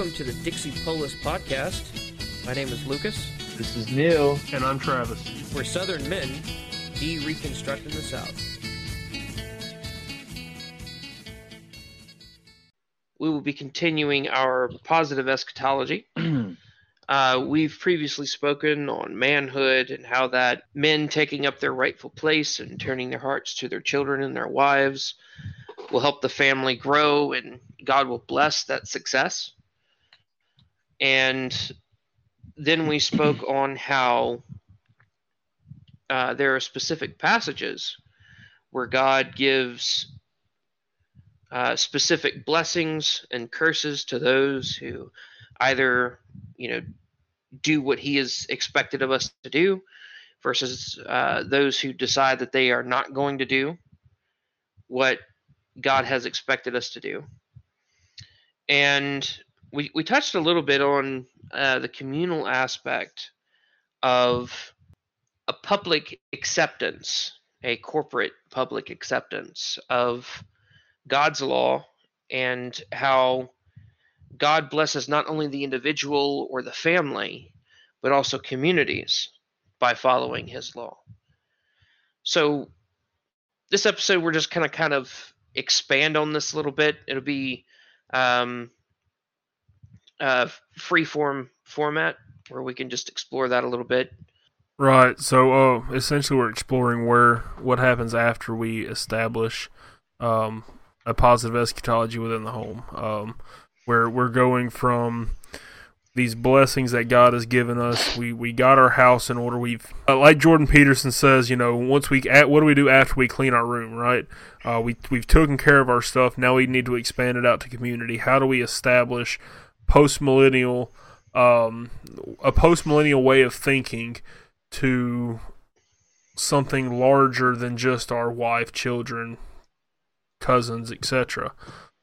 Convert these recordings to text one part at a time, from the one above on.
welcome to the Dixie Polis podcast. My name is Lucas. This is Neil. And I'm Travis. We're Southern men de-reconstructing the South. We will be continuing our positive eschatology. Uh, we've previously spoken on manhood and how that men taking up their rightful place and turning their hearts to their children and their wives will help the family grow and God will bless that success. And then we spoke on how uh, there are specific passages where God gives uh, specific blessings and curses to those who either, you know, do what He is expected of us to do, versus uh, those who decide that they are not going to do what God has expected us to do. And we, we touched a little bit on uh, the communal aspect of a public acceptance, a corporate public acceptance of God's law and how God blesses not only the individual or the family, but also communities by following his law. So this episode we're just kind of kind of expand on this a little bit. It'll be um, uh, free form format where we can just explore that a little bit. Right. So, uh, essentially, we're exploring where what happens after we establish um, a positive eschatology within the home. Um, where we're going from these blessings that God has given us. We we got our house in order. We've uh, like Jordan Peterson says, you know, once we at what do we do after we clean our room, right? Uh, we we've taken care of our stuff. Now we need to expand it out to community. How do we establish post millennial um, a post millennial way of thinking to something larger than just our wife, children, cousins, etc.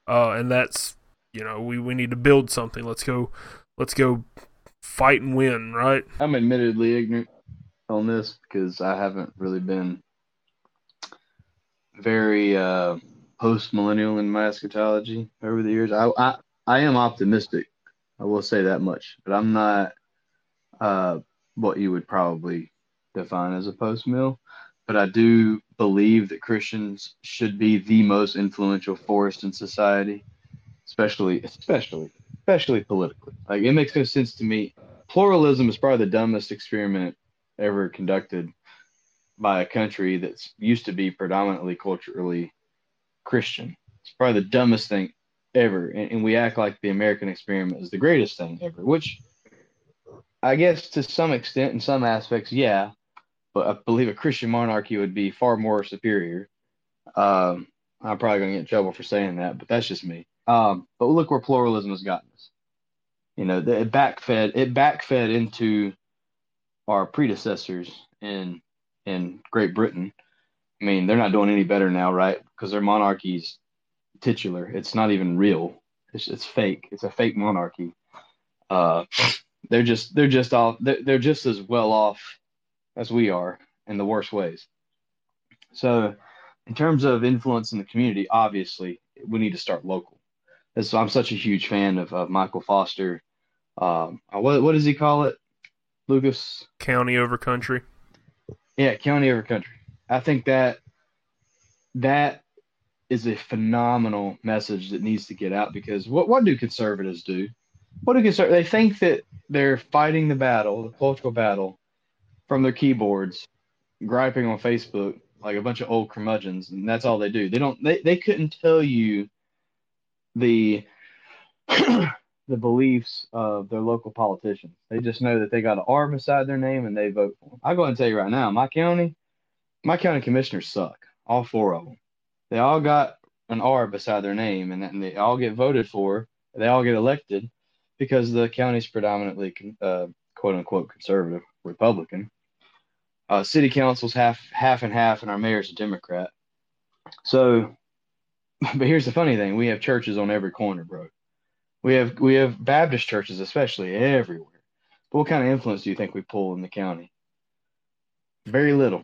Uh, and that's you know we, we need to build something. Let's go let's go fight and win, right? I'm admittedly ignorant on this because I haven't really been very uh, post millennial in my eschatology over the years. I, I I am optimistic. I will say that much, but I'm not uh, what you would probably define as a post mill. But I do believe that Christians should be the most influential force in society, especially especially especially politically. Like it makes no sense to me. Pluralism is probably the dumbest experiment ever conducted by a country that's used to be predominantly culturally Christian. It's probably the dumbest thing ever. And, and, we act like the American experiment is the greatest thing ever, which I guess to some extent, in some aspects, yeah. But I believe a Christian monarchy would be far more superior. Um, I'm probably going to get in trouble for saying that, but that's just me. Um, but look where pluralism has gotten us. You know, it backfed it backfed into our predecessors in in Great Britain. I mean, they're not doing any better now, right? Because their monarchy's titular. It's not even real. It's it's fake. It's a fake monarchy. Uh, they're just they're just off. They're, they're just as well off as we are in the worst ways. So, in terms of influence in the community, obviously we need to start local. So I'm such a huge fan of, of Michael Foster. Um, uh, what what does he call it, Lucas? County over country. Yeah, county over country. I think that that is a phenomenal message that needs to get out because what what do conservatives do? What do conservatives? They think that they're fighting the battle, the cultural battle, from their keyboards, griping on Facebook like a bunch of old curmudgeons, and that's all they do. They don't. They they couldn't tell you the the beliefs of their local politicians. They just know that they got an R beside their name and they vote for them. I'll go and tell you right now, my county, my county commissioners suck. All four of them. They all got an R beside their name and, they all get voted for. They all get elected because the county's predominantly uh, quote unquote conservative Republican. Uh, city council's half half and half, and our mayor's a Democrat. So but here's the funny thing: we have churches on every corner, bro. We have we have Baptist churches, especially everywhere. But what kind of influence do you think we pull in the county? Very little,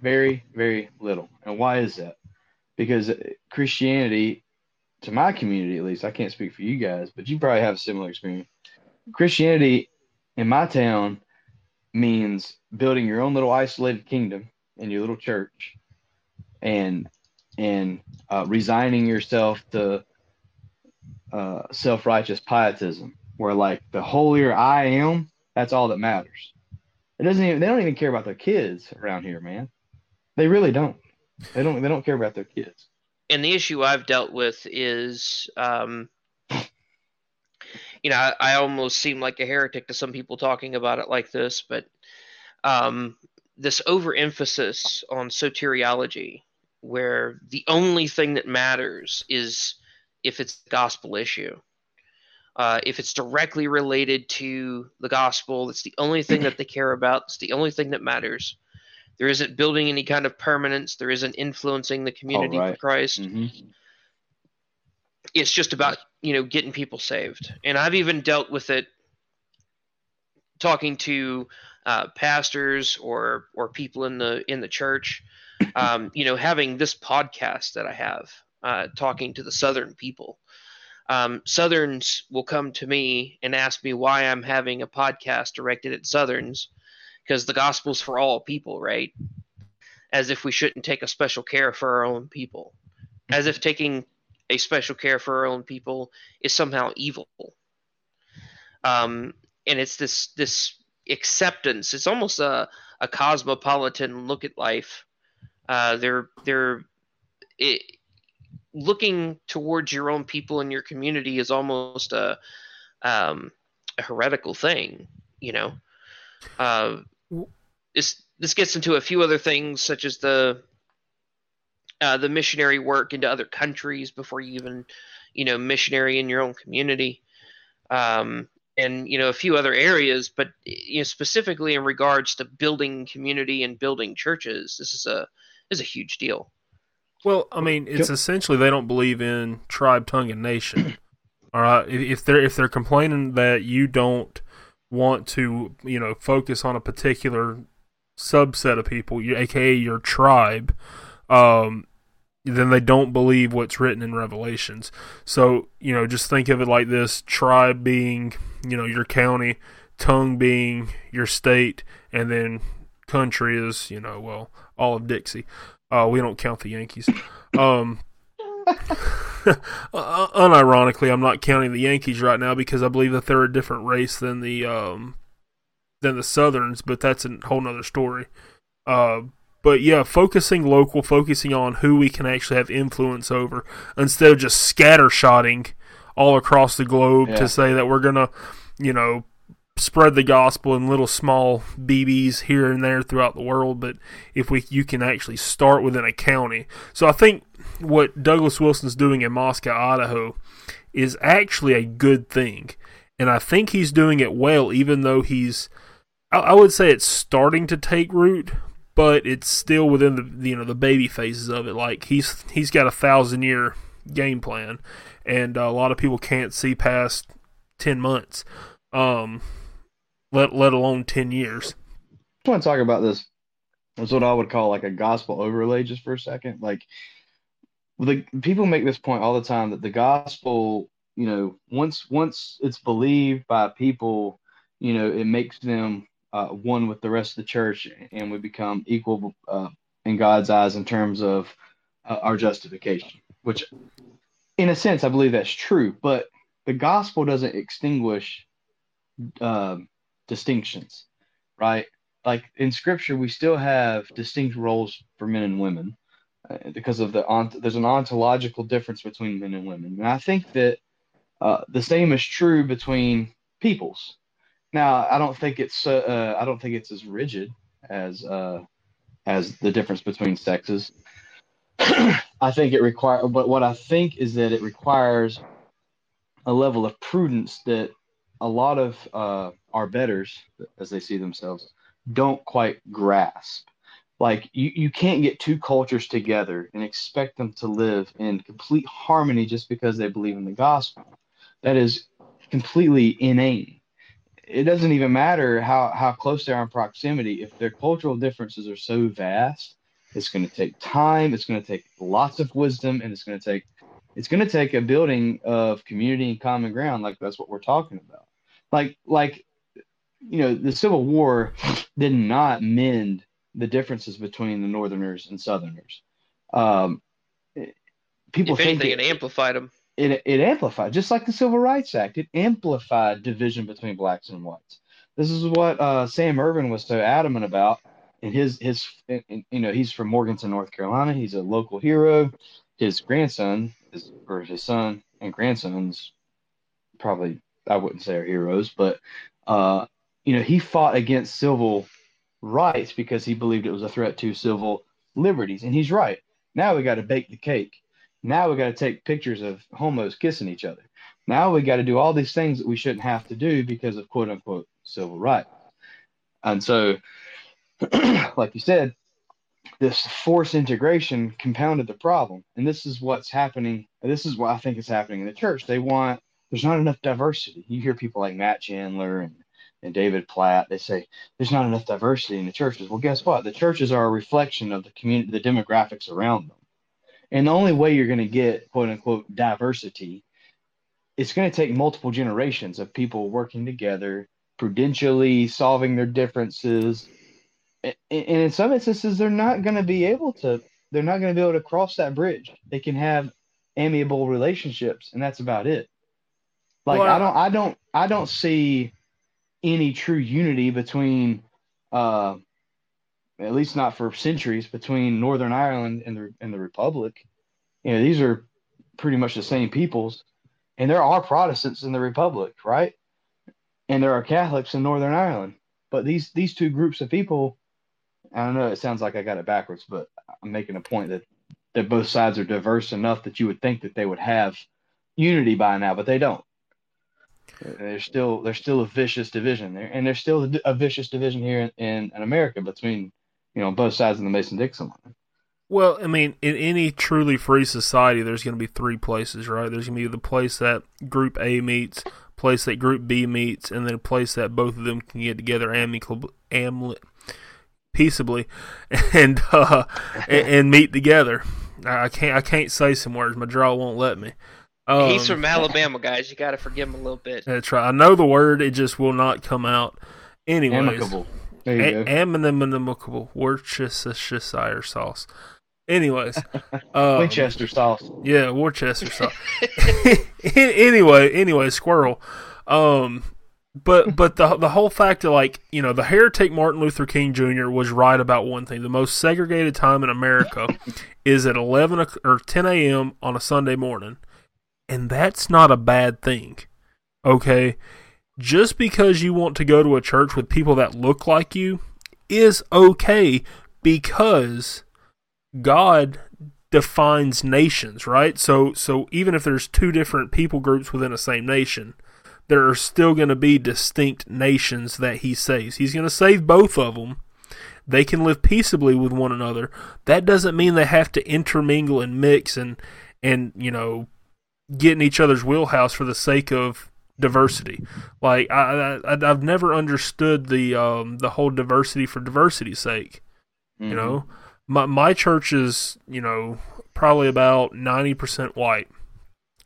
very very little. And why is that? Because Christianity to my community at least, I can't speak for you guys, but you probably have a similar experience. Christianity in my town means building your own little isolated kingdom in your little church and and uh, resigning yourself to uh, self-righteous pietism where like the holier i am that's all that matters. It doesn't even they don't even care about their kids around here man. They really don't they don't they don't care about their kids and the issue i've dealt with is um, you know, I, I, almost seem like a heretic to some people talking about it like this, but um, this overemphasis on soteriology, where the only thing that matters is if it's a gospel issue. Uh, if it's directly related to the gospel, it's the only thing that they care about. It's the only thing that matters. There isn't building any kind of permanence. There isn't influencing the community right. for Christ. Mm-hmm. It's just about you know getting people saved and i've even dealt with it talking to uh, pastors or or people in the in the church um, you know having this podcast that i have uh, talking to the southern people um, southerns will come to me and ask me why i'm having a podcast directed at southerns because the gospel's for all people right as if we shouldn't take a special care for our own people as if taking a special care for our own people is somehow evil. Um, and it's this this acceptance. It's almost a, a cosmopolitan look at life. Uh, they're they're it, looking towards your own people and your community is almost a um, a heretical thing. You know, uh, this this gets into a few other things such as the uh, the missionary work into other countries before you even, you know, missionary in your own community, um, and you know a few other areas. But you know, specifically in regards to building community and building churches, this is a this is a huge deal. Well, I mean, it's essentially they don't believe in tribe, tongue, and nation. All right, if they're if they're complaining that you don't want to, you know, focus on a particular subset of people, aka your tribe, um, then they don't believe what's written in Revelations. So, you know, just think of it like this tribe being, you know, your county, tongue being your state, and then country is, you know, well, all of Dixie. Uh, we don't count the Yankees. Um, unironically, I'm not counting the Yankees right now because I believe that they're a different race than the um, than the Southerns, but that's a whole nother story. Uh, but yeah, focusing local, focusing on who we can actually have influence over instead of just scattershotting all across the globe yeah. to say that we're gonna, you know, spread the gospel in little small BBs here and there throughout the world. But if we, you can actually start within a county. So I think what Douglas Wilson's doing in Moscow, Idaho, is actually a good thing, and I think he's doing it well, even though he's. I would say it's starting to take root, but it's still within the you know the baby phases of it. Like he's he's got a thousand year game plan, and a lot of people can't see past ten months, um, let let alone ten years. I just want to talk about this. That's what I would call like a gospel overlay, just for a second. Like the people make this point all the time that the gospel, you know, once once it's believed by people, you know, it makes them uh, one with the rest of the church, and we become equal uh, in God's eyes in terms of uh, our justification. Which, in a sense, I believe that's true. But the gospel doesn't extinguish um, distinctions, right? Like in Scripture, we still have distinct roles for men and women uh, because of the ont- there's an ontological difference between men and women, and I think that uh, the same is true between peoples now, I don't think it's uh, uh, I don't think it's as rigid as uh, as the difference between sexes. I think it requires, but what I think is that it requires a level of prudence that a lot of our betters, as they see themselves, don't quite grasp. Like you, you can't get two cultures together and expect them to live in complete harmony just because they believe in the gospel. That is completely inane it doesn't even matter how, how close they are in proximity. If their cultural differences are so vast, it's going to take time, it's going to take lots of wisdom, and it's going to take It's going to take a building of community and common ground, like that's what we're talking about. Like, like, you know, the Civil War did not mend the differences between the Northerners and Southerners. Um, people if anything, think it, it amplified them. It, it amplified, just like the Civil Rights Act, it amplified division between blacks and whites. This is what uh, Sam Ervin was so adamant about. And his his you know he's from Morganton, North Carolina. He's a local hero. His grandson is or his son and grandsons probably I wouldn't say are heroes, but uh, you know he fought against civil rights because he believed it was a threat to civil liberties, and he's right. Now we got to bake the cake. Now we got to take pictures of homos kissing each other. Now we got to do all these things that we shouldn't have to do because of quote unquote civil rights. And so, like you said, this forced integration compounded the problem. And this is what's happening. This is what I think is happening in the church. They want, there's not enough diversity. You hear people like Matt Chandler and, and David Platt, they say there's not enough diversity in the churches. Well, guess what? The churches are a reflection of the community, the demographics around them. And the only way you're going to get quote unquote diversity, it's going to take multiple generations of people working together, prudentially solving their differences. And in some instances, they're not going to be able to. They're not going to be able to cross that bridge. They can have amiable relationships, and that's about it. Like well, I don't, I don't, I don't see any true unity between uh, at least not for centuries, between Northern Ireland and the and the Republic. You know, these are pretty much the same peoples, and there are Protestants in the Republic, right? And there are Catholics in Northern Ireland. But these these two groups of people, I don't know. It sounds like I got it backwards, but I'm making a point that that both sides are diverse enough that you would think that they would have unity by now, but they don't. There's still there's still a vicious division there, and there's still a vicious division here in, in America between you know, both sides of the Mason Dixon line. Well, I mean, in any truly free society, there's going to be three places, right? There's going to be the place that Group A meets, place that Group B meets, and then a place that both of them can get together amicably, am, peaceably, and uh, and, and, meet together. I can't I can't say some words. My draw won't let me. Um, He's from Alabama, guys. You got to forgive him a little bit. That's right. I know the word; it just will not come out. Anyways, amicable. There you go. Worcestershire sauce. Anyways, um, Winchester sauce. Yeah, Worcester sauce. anyway, anyway, squirrel. Um, but but the the whole fact of like you know the heretic Martin Luther King Jr. was right about one thing: the most segregated time in America is at eleven or ten a.m. on a Sunday morning, and that's not a bad thing. Okay, just because you want to go to a church with people that look like you is okay because God defines nations, right? So so even if there's two different people groups within a same nation, there are still going to be distinct nations that he saves. He's going to save both of them. They can live peaceably with one another. That doesn't mean they have to intermingle and mix and and you know get in each other's wheelhouse for the sake of diversity. Like I, I I've never understood the um the whole diversity for diversity's sake. Mm-hmm. You know, my my church is you know probably about ninety percent white.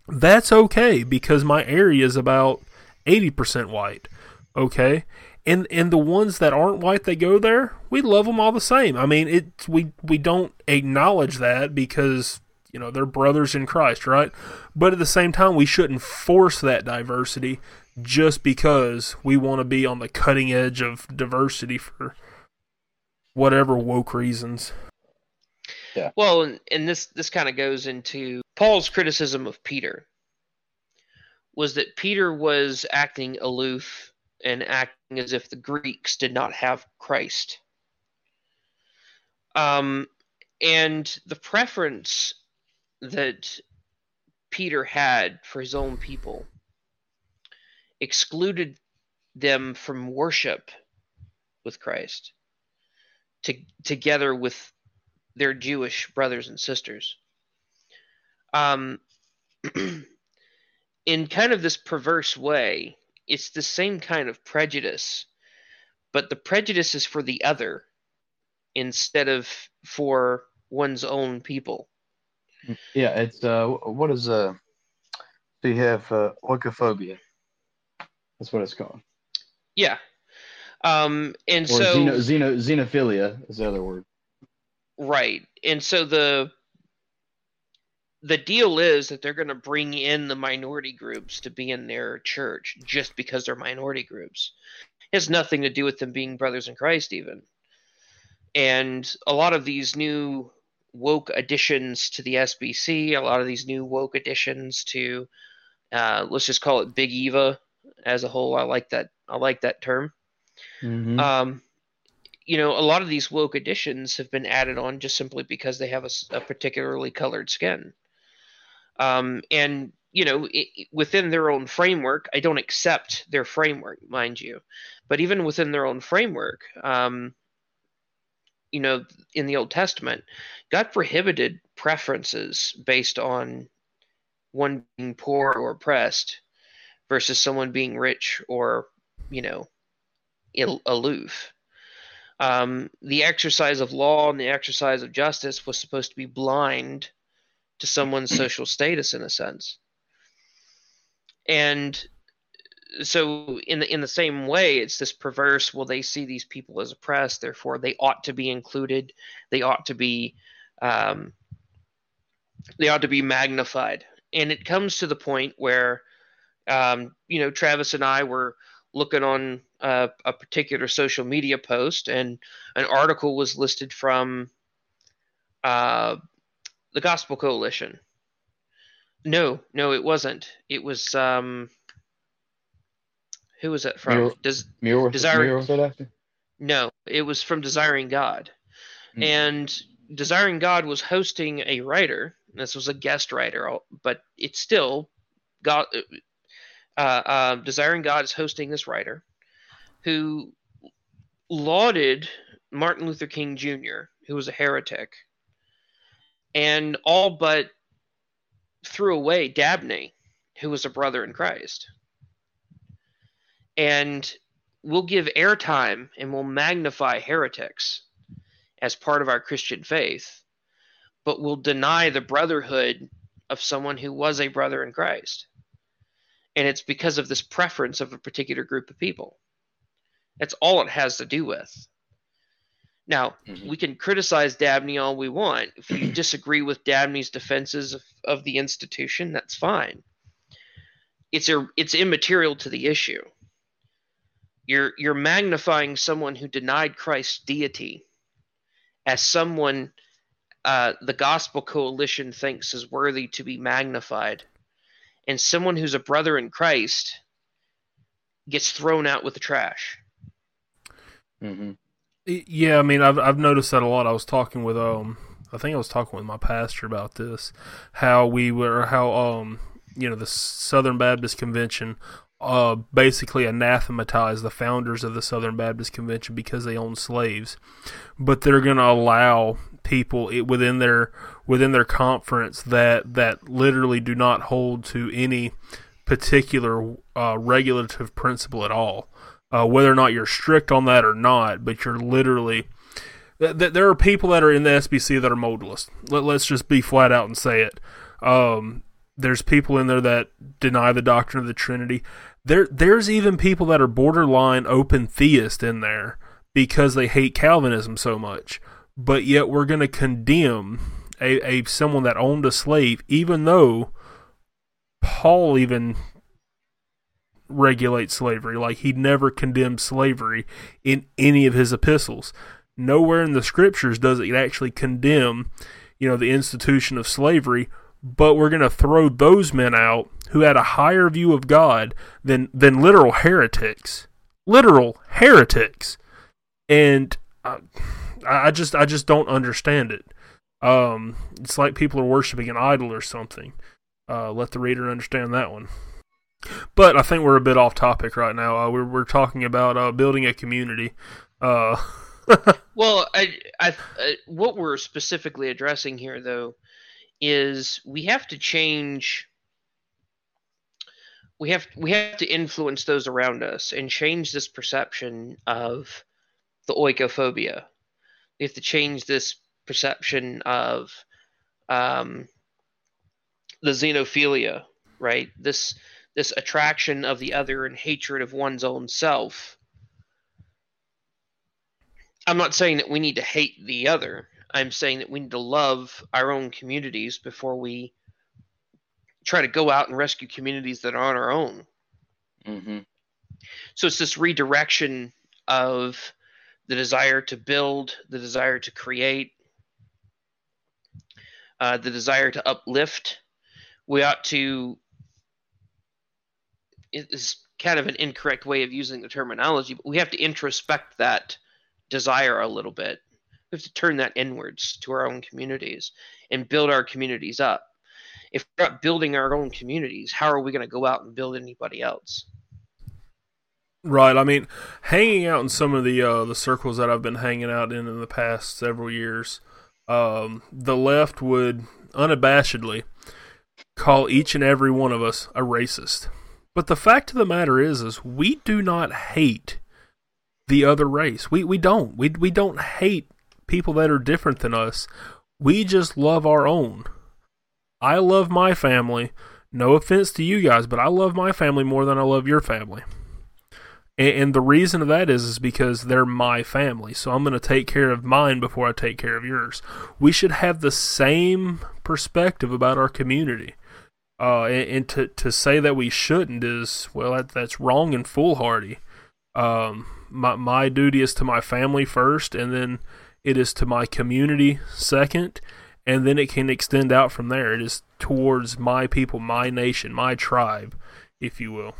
That's okay because my area is about eighty percent white. Okay. And, and the ones that aren't white that go there, we love them all the same. I mean, it we we don't acknowledge that because you know they're brothers in Christ, right? But at the same time, we shouldn't force that diversity just because we want to be on the cutting edge of diversity for whatever woke reasons. Yeah. Well, and, and this this kind of goes into Paul's criticism of Peter was that Peter was acting aloof and acting as if the Greeks did not have Christ. Um, and the preference that Peter had for his own people excluded them from worship with Christ to, together with their Jewish brothers and sisters. Um, in kind of this perverse way, it's the same kind of prejudice, but the prejudice is for the other instead of for one's own people. Yeah, it's uh, what is uh, do you have uh, oikophobia. That's what it's called. Yeah. Um, and Or so xeno, xeno, xenophilia is the other word. Right. And so the the deal is that they're going to bring in the minority groups to be in their church just because they're minority groups. It has nothing to do with them being brothers in Christ even. And a lot of these new woke additions to the SBC, a lot of these new woke additions to uh, let's just call it Big Eva as a whole. I like that I like that term. Mm-hmm. Um, you know, a lot of these woke additions have been added on just simply because they have a particularly colored skin. Um, and, you know, i i- within their own framework, I don't accept their framework, mind you, but even within their own framework, um, you know, in the Old Testament, God prohibited preferences based on one being poor or oppressed versus someone being rich or, you know, il- aloof. Um, the exercise of law and the exercise of justice was supposed to be blind to someone's social status in a sense. And so in the in the same way it's this perverse well they see these people as oppressed therefore they ought to be included. They ought to be um, they ought to be magnified. And it comes to the point where um, you know travis and i were looking on uh, a particular social media post and an article was listed from uh, the gospel coalition. No no it wasn't. It was um who was that from Mule- does Mule, Desire- Mule said after. no it was from desiring god Hmm. and desiring god was hosting a writer this was a guest writer but it's still god uh, uh, desiring god is hosting this writer who lauded martin luther king jr who was a heretic and all but threw away dabney who was a brother in christ and we'll give airtime and we'll magnify heretics as part of our Christian faith, but we'll deny the brotherhood of someone who was a brother in Christ. And it's because of this preference of a particular group of people. That's all it has to do with. Now, Mhm. we can criticize Dabney all we want. If we disagree with Dabney's defenses of, of the institution, that's fine. It's a, it's immaterial to the issue. You're you're magnifying someone who denied Christ's deity as someone uh, the Gospel Coalition thinks is worthy to be magnified, and someone who's a brother in Christ gets thrown out with the trash. Mm-hmm. Yeah, I mean, I've I've noticed that a lot. I was talking with um, I think I was talking with my pastor about this, how we were, how um, you know, the Southern Baptist Convention, uh, basically anathematize the founders of the Southern Baptist Convention because they owned slaves, but they're going to allow people within their within their conference that that literally do not hold to any particular uh, regulative principle at all uh, whether or not you're strict on that or not, but you're literally. Th- th- there are people that are in the SBC that are modalist. Let, let's just be flat out and say it. Um, there's people in there that deny the doctrine of the Trinity. There, there's even people that are borderline open theist in there because they hate Calvinism so much. But yet we're going to condemn a, a someone that owned a slave, even though Paul even regulates slavery. Like he never condemned slavery in any of his epistles. Nowhere in the scriptures does it actually condemn, you know, the institution of slavery. But we're going to throw those men out who had a higher view of God than than literal heretics, literal heretics, and I, I just I just don't understand it. Um, it's like people are worshiping an idol or something. Uh, let the reader understand that one. But I think we're a bit off topic right now. Uh, we're we're talking about uh, building a community. Uh, Well, I, I, uh, what we're specifically addressing here, though, is we have to change. We have we have to influence those around us and change this perception of the oikophobia. We have to change this perception of um, the xenophilia, right? This this attraction of the other and hatred of one's own self. I'm not saying that we need to hate the other. I'm saying that we need to love our own communities before we try to go out and rescue communities that are on our own. Mm-hmm. So it's this redirection of the desire to build, the desire to create, uh, the desire to uplift. We ought to. It is kind of an incorrect way of using the terminology, but we have to introspect that desire a little bit. We have to turn that inwards to our own communities and build our communities up. If we're not building our own communities, how are we going to go out and build anybody else? Right. I mean, hanging out in some of the uh, the circles that I've been hanging out in in the past several years, um, the left would unabashedly call each and every one of us a racist. But the fact of the matter is, is we do not hate the other race. We we don't. We we don't hate people that are different than us. We just love our own. I love my family. No offense to you guys, but I love my family more than I love your family. And, and the reason of that is, is because they're my family. So I'm going to take care of mine before I take care of yours. We should have the same perspective about our community. Uh, and, and to, to say that we shouldn't is, well, that, that's wrong and foolhardy. Um, my, my duty is to my family first, and then it is to my community second, and then it can extend out from there. It is towards my people, my nation, my tribe, if you will.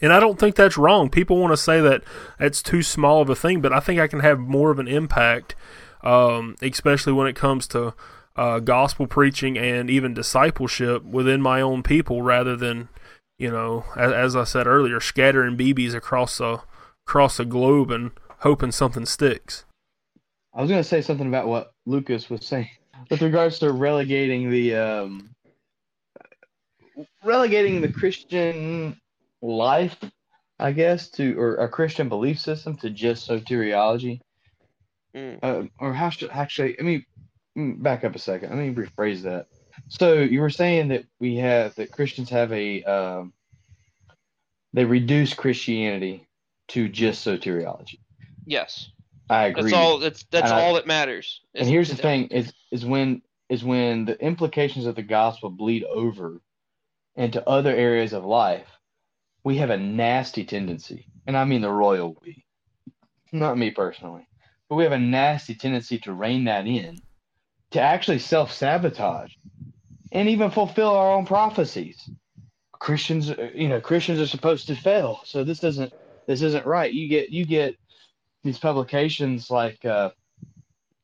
And I don't think that's wrong. People want to say that that's too small of a thing, but I think I can have more of an impact, um, especially when it comes to uh, gospel preaching and even discipleship within my own people, rather than, you know, as, as I said earlier, scattering BBs across the across the globe and hoping something sticks. I was going to say something about what Lucas was saying with regards to relegating the um, relegating the Christian life, I guess, to or a Christian belief system to just soteriology. Mm. Uh, or how should actually? I mean, mm, back up a second. Let me rephrase that. So you were saying that we have that Christians have a um, they reduce Christianity to just soteriology. Yes, I agree. That's all. That's that's and all I, that matters. And here's the thing: is is when is when the implications of the gospel bleed over into other areas of life we have a nasty tendency, and I mean the royal we, not me personally, but we have a nasty tendency to rein that in, to actually self sabotage, and even fulfill our own prophecies. Christians, you know, Christians are supposed to fail, so this doesn't, this isn't right. You get, you get these publications like uh,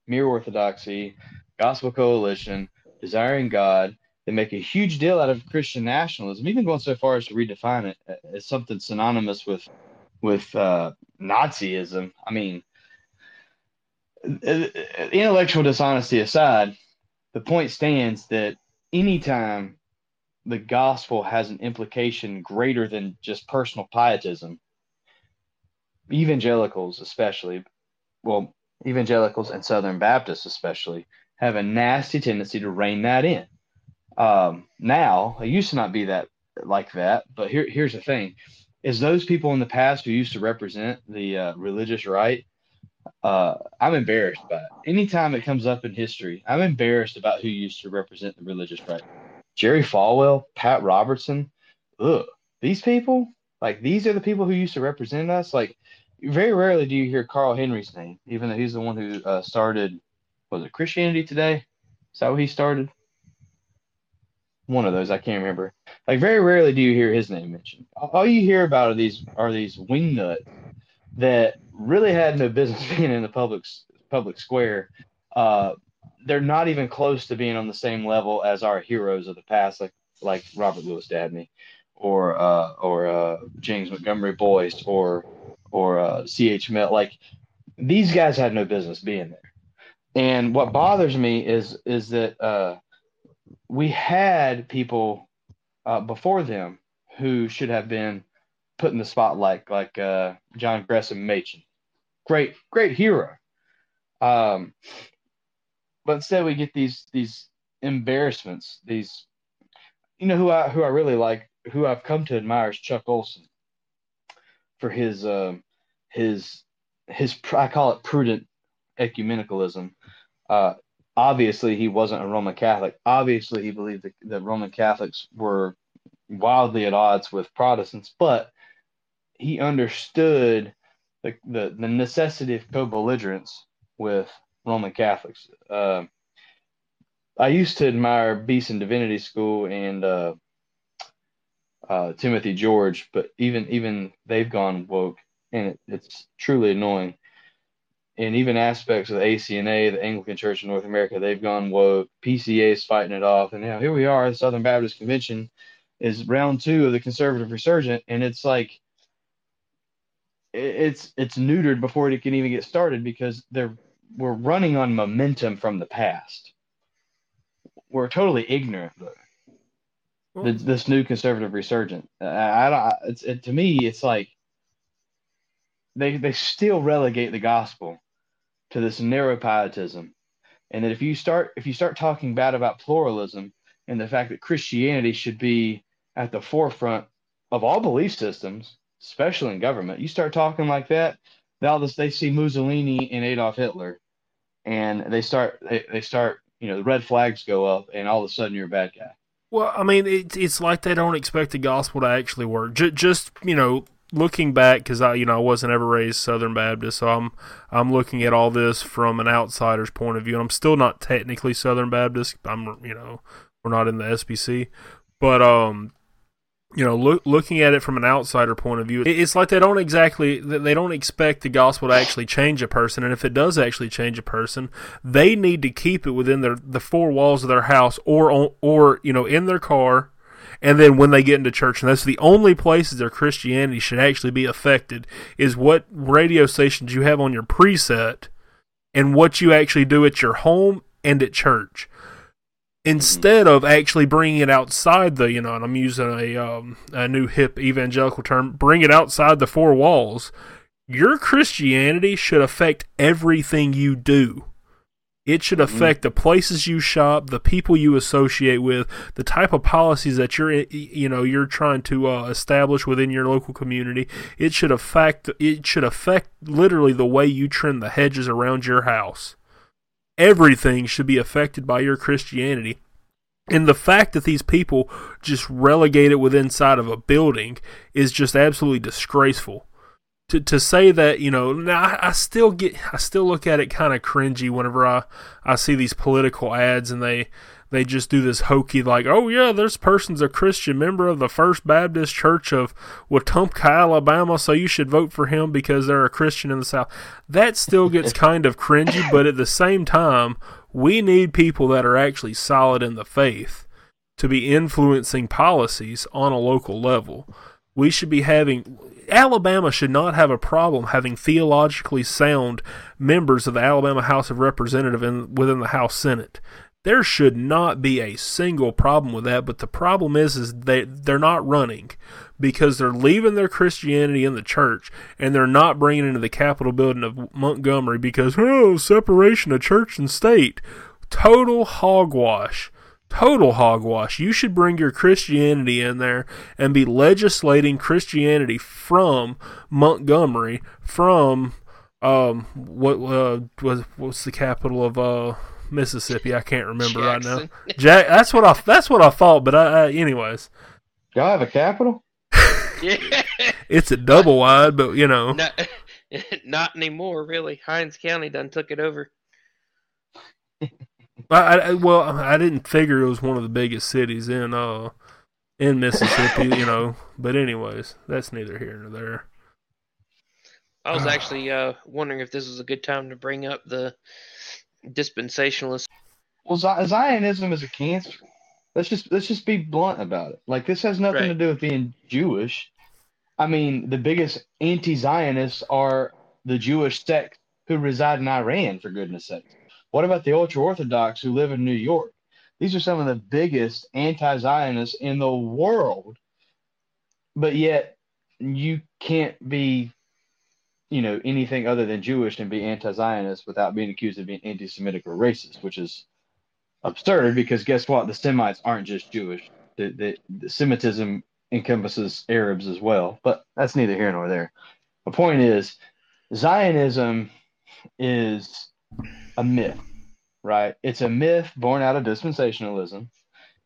Mere Orthodoxy, Gospel Coalition, Desiring God, they make a huge deal out of Christian nationalism, even going so far as to redefine it as something synonymous with with uh, Nazism. I mean, intellectual dishonesty aside, the point stands that anytime the gospel has an implication greater than just personal pietism, evangelicals especially, well, evangelicals and Southern Baptists especially, have a nasty tendency to rein that in. Um, now, it used to not be that like that, but here, here's the thing: is those people in the past who used to represent the uh, religious right. Uh, I'm embarrassed by it. Anytime it comes up in history, I'm embarrassed about who used to represent the religious right. Jerry Falwell, Pat Robertson, ugh, these people, like these are the people who used to represent us. Like, very rarely do you hear Carl Henry's name, even though he's the one who uh, started, was it Christianity Today? Is that what he started? one of those. I can't remember. Like very rarely do you hear his name mentioned. All you hear about are these are these wingnuts that really had no business being in the public public square. Uh, they're not even close to being on the same level as our heroes of the past, like like Robert Louis Dabney, or uh, or uh, James Montgomery Boice, or or uh, C.H. Mill. Like these guys had no business being there. And what bothers me is is that uh, we had people uh, before them who should have been put in the spotlight, like uh, John Gresham Machen. Great, great hero. Um, but instead, we get these these embarrassments, these you know who I who I really like, who I've come to admire is Chuck Colson for his uh, his his I call it prudent ecumenicalism. Uh, obviously, he wasn't a Roman Catholic. Obviously, he believed that, that Roman Catholics were wildly at odds with Protestants, but he understood the, the, the necessity of co-belligerence with Roman Catholics. Uh, I used to admire Beeson Divinity School and uh, Timothy George, but even even they've gone woke, and it, it's truly annoying. And even aspects of the ACNA, the Anglican Church in North America, they've gone woke. PCA is fighting it off, and now here we are. The Southern Baptist Convention is round two of the conservative resurgent, and it's like it's it's neutered before it can even get started because they're we're running on momentum from the past. We're totally ignorant though. This, new conservative resurgent. Uh, I, I, it's it, to me, it's like they they still relegate the gospel to this narrow pietism, and that if you start if you start talking bad about pluralism and the fact that Christianity should be at the forefront of all belief systems, especially in government. You start talking like that, now they see Mussolini and Adolf Hitler, and they start they, they start you know the red flags go up, and all of a sudden you're a bad guy. Well, I mean, it, it's like they don't expect the gospel to actually work. J- just you know, looking back, because I you know I wasn't ever raised Southern Baptist, so I'm I'm looking at all this from an outsider's point of view, and I'm still not technically Southern Baptist. I'm you know we're not in the SBC, but um you know, look, looking at it from an outsider point of view, it's like they don't exactly they don't expect the gospel to actually change a person, and if it does actually change a person, they need to keep it within their the four walls of their house or or you know in their car, and then when they get into church, and that's the only places their Christianity should actually be affected is what radio stations you have on your preset, and what you actually do at your home and at church instead of actually bringing it outside the you know and i'm using a um, a new hip evangelical term bring it outside the four walls your christianity should affect everything you do. It should mm-hmm. affect the places you shop the people you associate with the type of policies that you're you know you're trying to uh, establish within your local community. It should affect it should affect literally the way you trim the hedges around your house everything should be affected by your Christianity. And the fact that these people just relegate it within inside of a building is just absolutely disgraceful. To to say that, you know, now I, I still get I still look at it kind of cringy whenever I, I see these political ads and they they just do this hokey like, oh yeah, this person's a Christian member of the First Baptist Church of Wetumpka, Alabama, so you should vote for him because they're a Christian in the South. That still gets kind of cringy, but at the same time, we need people that are actually solid in the faith to be influencing policies on a local level. We should be having Alabama should not have a problem having theologically sound members of the Alabama House of Representatives in, within the House Senate. There should not be a single problem with that, but the problem is is they they're not running because they're leaving their Christianity in the church and they're not bringing it into the Capitol building of Montgomery because oh separation of church and state, total hogwash. Total hogwash. You should bring your Christianity in there and be legislating Christianity from Montgomery, from um what uh was what's the capital of uh Mississippi. I can't remember Jackson. right now. Jack. That's what I. That's what I thought. But I, I anyways. Y'all have a capital? yeah. It's a double wide, but you know. Not, not anymore, really. Hinds County done took it over. I, I, well, I didn't figure it was one of the biggest cities in uh in Mississippi, you know. But anyways, that's neither here nor there. I was actually uh, wondering if this was a good time to bring up the dispensationalist. Well, Zionism is a cancer. Let's just let's just be blunt about it. Like this has nothing right. to do with being Jewish. I mean, the biggest anti-Zionists are the Jewish sect who reside in Iran, for goodness sake. What about the ultra Orthodox who live in New York? These are some of the biggest anti-Zionists in the world. But yet, you can't be you know anything other than Jewish and be anti-Zionist without being accused of being anti-Semitic or racist, which is absurd because guess what? The Semites aren't just Jewish. The, the, the Semitism encompasses Arabs as well, but that's neither here nor there. The point is, Zionism is a myth, right? It's a myth born out of dispensationalism,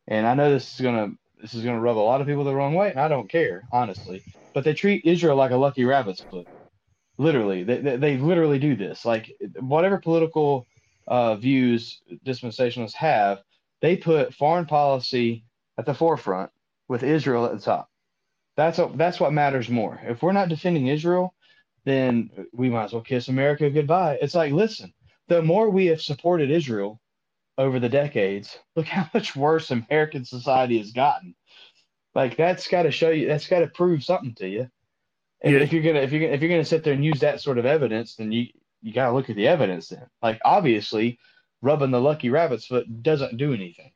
and I know this is gonna this is gonna rub a lot of people the wrong way, and I don't care honestly. But they treat Israel like a lucky rabbit's foot. Literally, they, they, they literally do this. Like whatever political uh, views dispensationalists have, they put foreign policy at the forefront with Israel at the top. That's a, that's what matters more. If we're not defending Israel, then we might as well kiss America goodbye. It's like, listen, the more we have supported Israel over the decades, look how much worse American society has gotten. Like that's got to show you. That's got to prove something to you. And yeah. if you're gonna if you're if you're gonna sit there and use that sort of evidence, then you you got to look at the evidence. Then, like obviously, rubbing the lucky rabbit's foot doesn't do anything.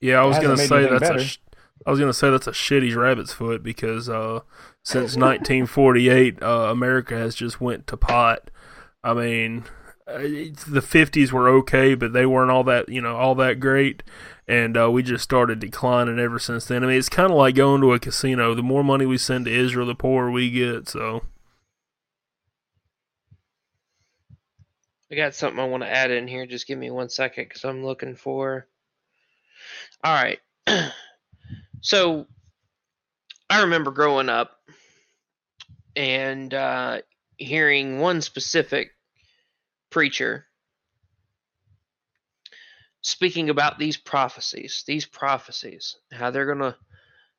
Yeah, I was gonna say that's better. a. Sh- I was gonna say that's a shitty rabbit's foot because uh, since 1948, uh, America has just went to pot. I mean, the 50s were okay, but they weren't all that you know all that great, and uh, we just started declining ever since then. I mean, it's kind of like going to a casino. The more money we send to Israel, the poorer we get. So. I got something I want to add in here. Just give me one second because I'm looking for. All right. so I remember growing up and uh, hearing one specific preacher speaking about these prophecies, these prophecies, how they're gonna,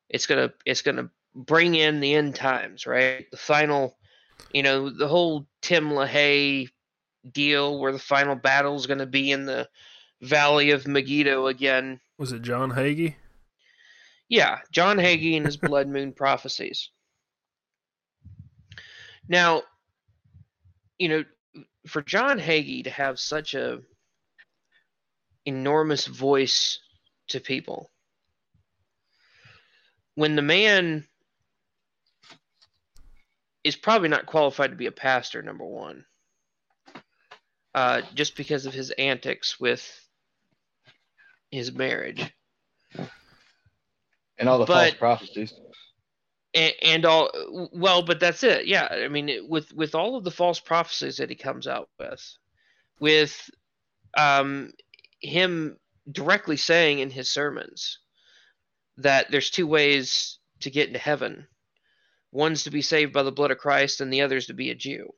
it's gonna, it's gonna bring in the end times, right? The final, you know, the whole Tim LaHaye deal where the final battle is gonna be in the Valley of Megiddo again. Was it John Hagee? Yeah, John Hagee and his Blood Moon prophecies. Now, you know, for John Hagee to have such a enormous voice to people, when the man is probably not qualified to be a pastor, number one, uh, just because of his antics with his marriage. And all the but, false prophecies and, and, all well but that's it. Yeah i mean with with all of the false prophecies that he comes out with with um him directly saying in his sermons that there's two ways to get into heaven. One's to be saved by the blood of christ and the other's to be a jew.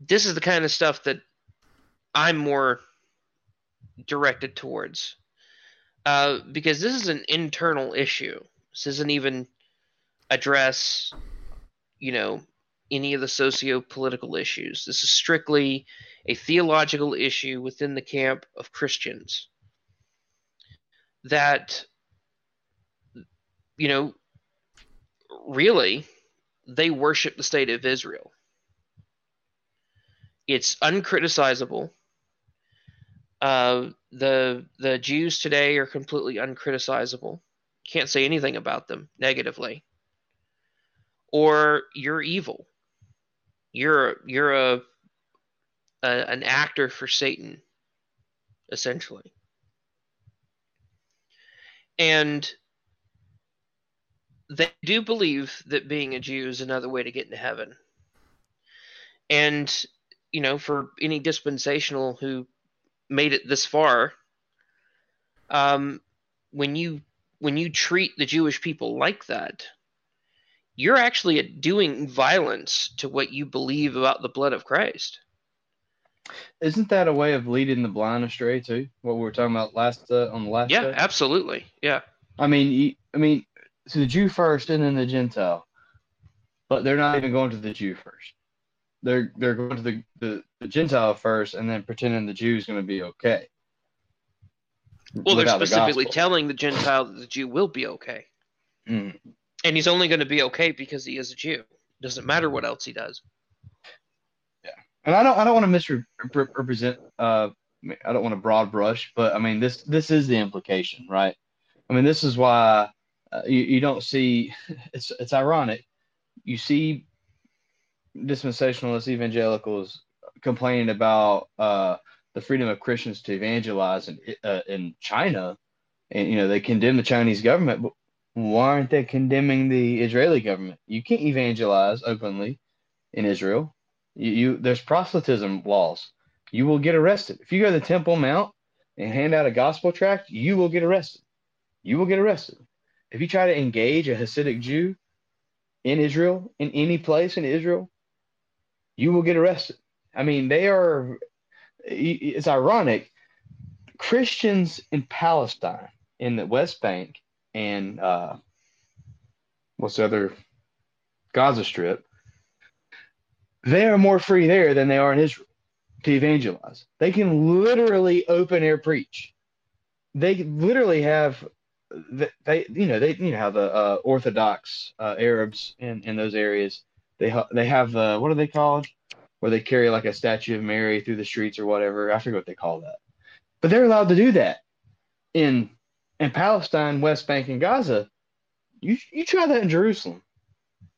This is the kind of stuff that i'm more directed towards uh, because this is an internal issue. This doesn't even address, you know, any of the socio-political issues. This is strictly a theological issue within the camp of Christians that, you know, really, they worship the state of Israel. It's uncriticizable uh, the the Jews today are completely uncriticizable. Can't say anything about them negatively. Or you're evil. You're you're a, a an actor for Satan, essentially. And they do believe that being a Jew is another way to get into heaven. And you know, for any dispensational who made it this far, um, when you when you treat the Jewish people like that, you're actually doing violence to what you believe about the blood of Christ. Isn't that a way of leading the blind astray too? What we were talking about last uh, on the last. Yeah, day? absolutely. Yeah. I mean, I mean, so the Jew first and then the Gentile, but they're not even going to the Jew first they're they're going to the, the, the Gentile first and then pretending the Jew is going to be okay. Well, they're specifically the telling the Gentile that the Jew will be okay. Mm. And he's only going to be okay because he is a Jew. Doesn't matter what else he does. Yeah. And I don't I don't want to misrepresent uh I don't want to broad brush, but I mean this this is the implication, right? I mean this is why uh, you, you don't see it's it's ironic. You see dispensationalist evangelicals complaining about uh, the freedom of Christians to evangelize in uh, in China, and you know they condemn the Chinese government, but why aren't they condemning the Israeli government? You can't evangelize openly in Israel. You, you there's proselytism laws. You will get arrested if you go to the Temple Mount and hand out a gospel tract. You will get arrested. You will get arrested if you try to engage a Hasidic Jew in Israel in any place in Israel. You will get arrested. I mean, they are. It's ironic. Christians in Palestine, in the West Bank, and uh, what's the other Gaza Strip, they are more free there than they are in Israel to evangelize. They can literally open air preach. They literally have they you know they you know how the uh, Orthodox uh, Arabs in in those areas they ha- they have uh, what are they called where they carry like a statue of Mary through the streets or whatever I forget what they call that but they're allowed to do that in in Palestine, West Bank, and Gaza, you you try that in Jerusalem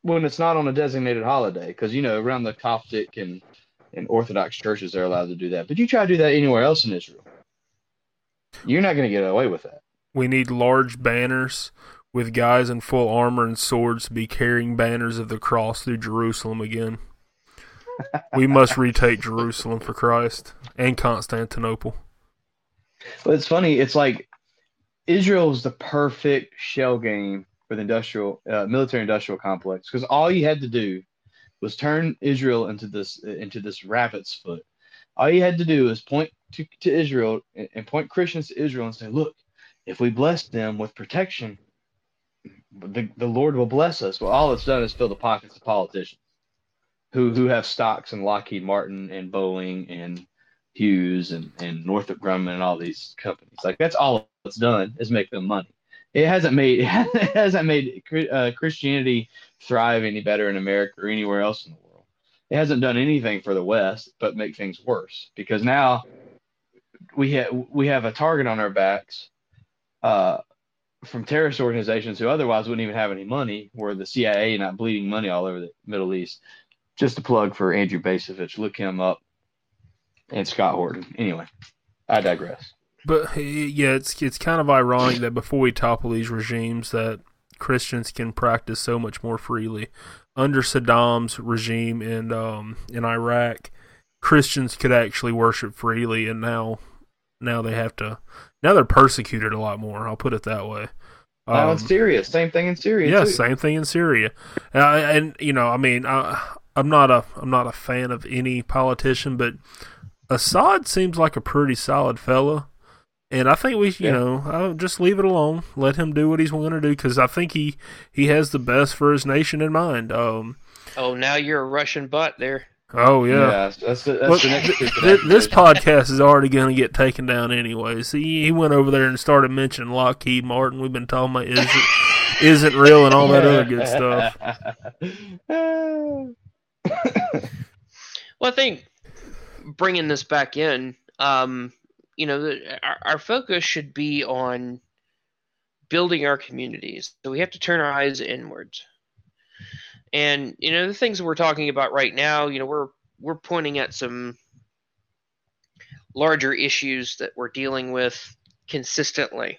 when it's not on a designated holiday, because you know around the Coptic and and Orthodox churches they're allowed to do that. But you try to do that anywhere else in Israel, you're not going to get away with that. We need large banners with guys in full armor and swords to be carrying banners of the cross through Jerusalem again. We must retake Jerusalem for Christ and Constantinople. Well, it's funny. It's like Israel is the perfect shell game for the industrial uh, military industrial complex because all you had to do was turn Israel into this into this rabbit's foot. All you had to do is point to, to Israel and point Christians to Israel and say, look, if we bless them with protection, the, the Lord will bless us. Well, all it's done is fill the pockets of politicians who who have stocks in Lockheed Martin and Boeing and Hughes and, and Northrop Grumman and all these companies. Like that's all it's done is make them money. It hasn't made it hasn't made uh, Christianity thrive any better in America or anywhere else in the world. It hasn't done anything for the West but make things worse because now we have we have a target on our backs uh, from terrorist organizations who otherwise wouldn't even have any money, where the CIA not bleeding money all over the Middle East. Just a plug for Andrew Bacevich. Look him up and Scott Horton. Anyway, I digress. But yeah, it's it's kind of ironic that before we topple these regimes, that Christians can practice so much more freely. Under Saddam's regime in um, in Iraq, Christians could actually worship freely, and now now they have to now they're persecuted a lot more. I'll put it that way. Um, in Syria, same thing in Syria. Yeah, too. same thing in Syria. Uh, and you know, I mean, I, I'm not a I'm not a fan of any politician, but Assad seems like a pretty solid fella. And I think we, you yeah. know, I'll just leave it alone. Let him do what he's going to do because I think he he has the best for his nation in mind. Um, oh, now you're a Russian butt there. Oh yeah, yeah that's, that's, the, that's the next. Th- this podcast is already going to get taken down anyways. He he went over there and started mentioning Lockheed Martin. We've been talking about isn't isn't real and all that other good stuff. well, I think bringing this back in, um, you know, the, our, our focus should be on building our communities. So we have to turn our eyes inwards. And you know, the things we're talking about right now, you know, we're we're pointing at some larger issues that we're dealing with consistently.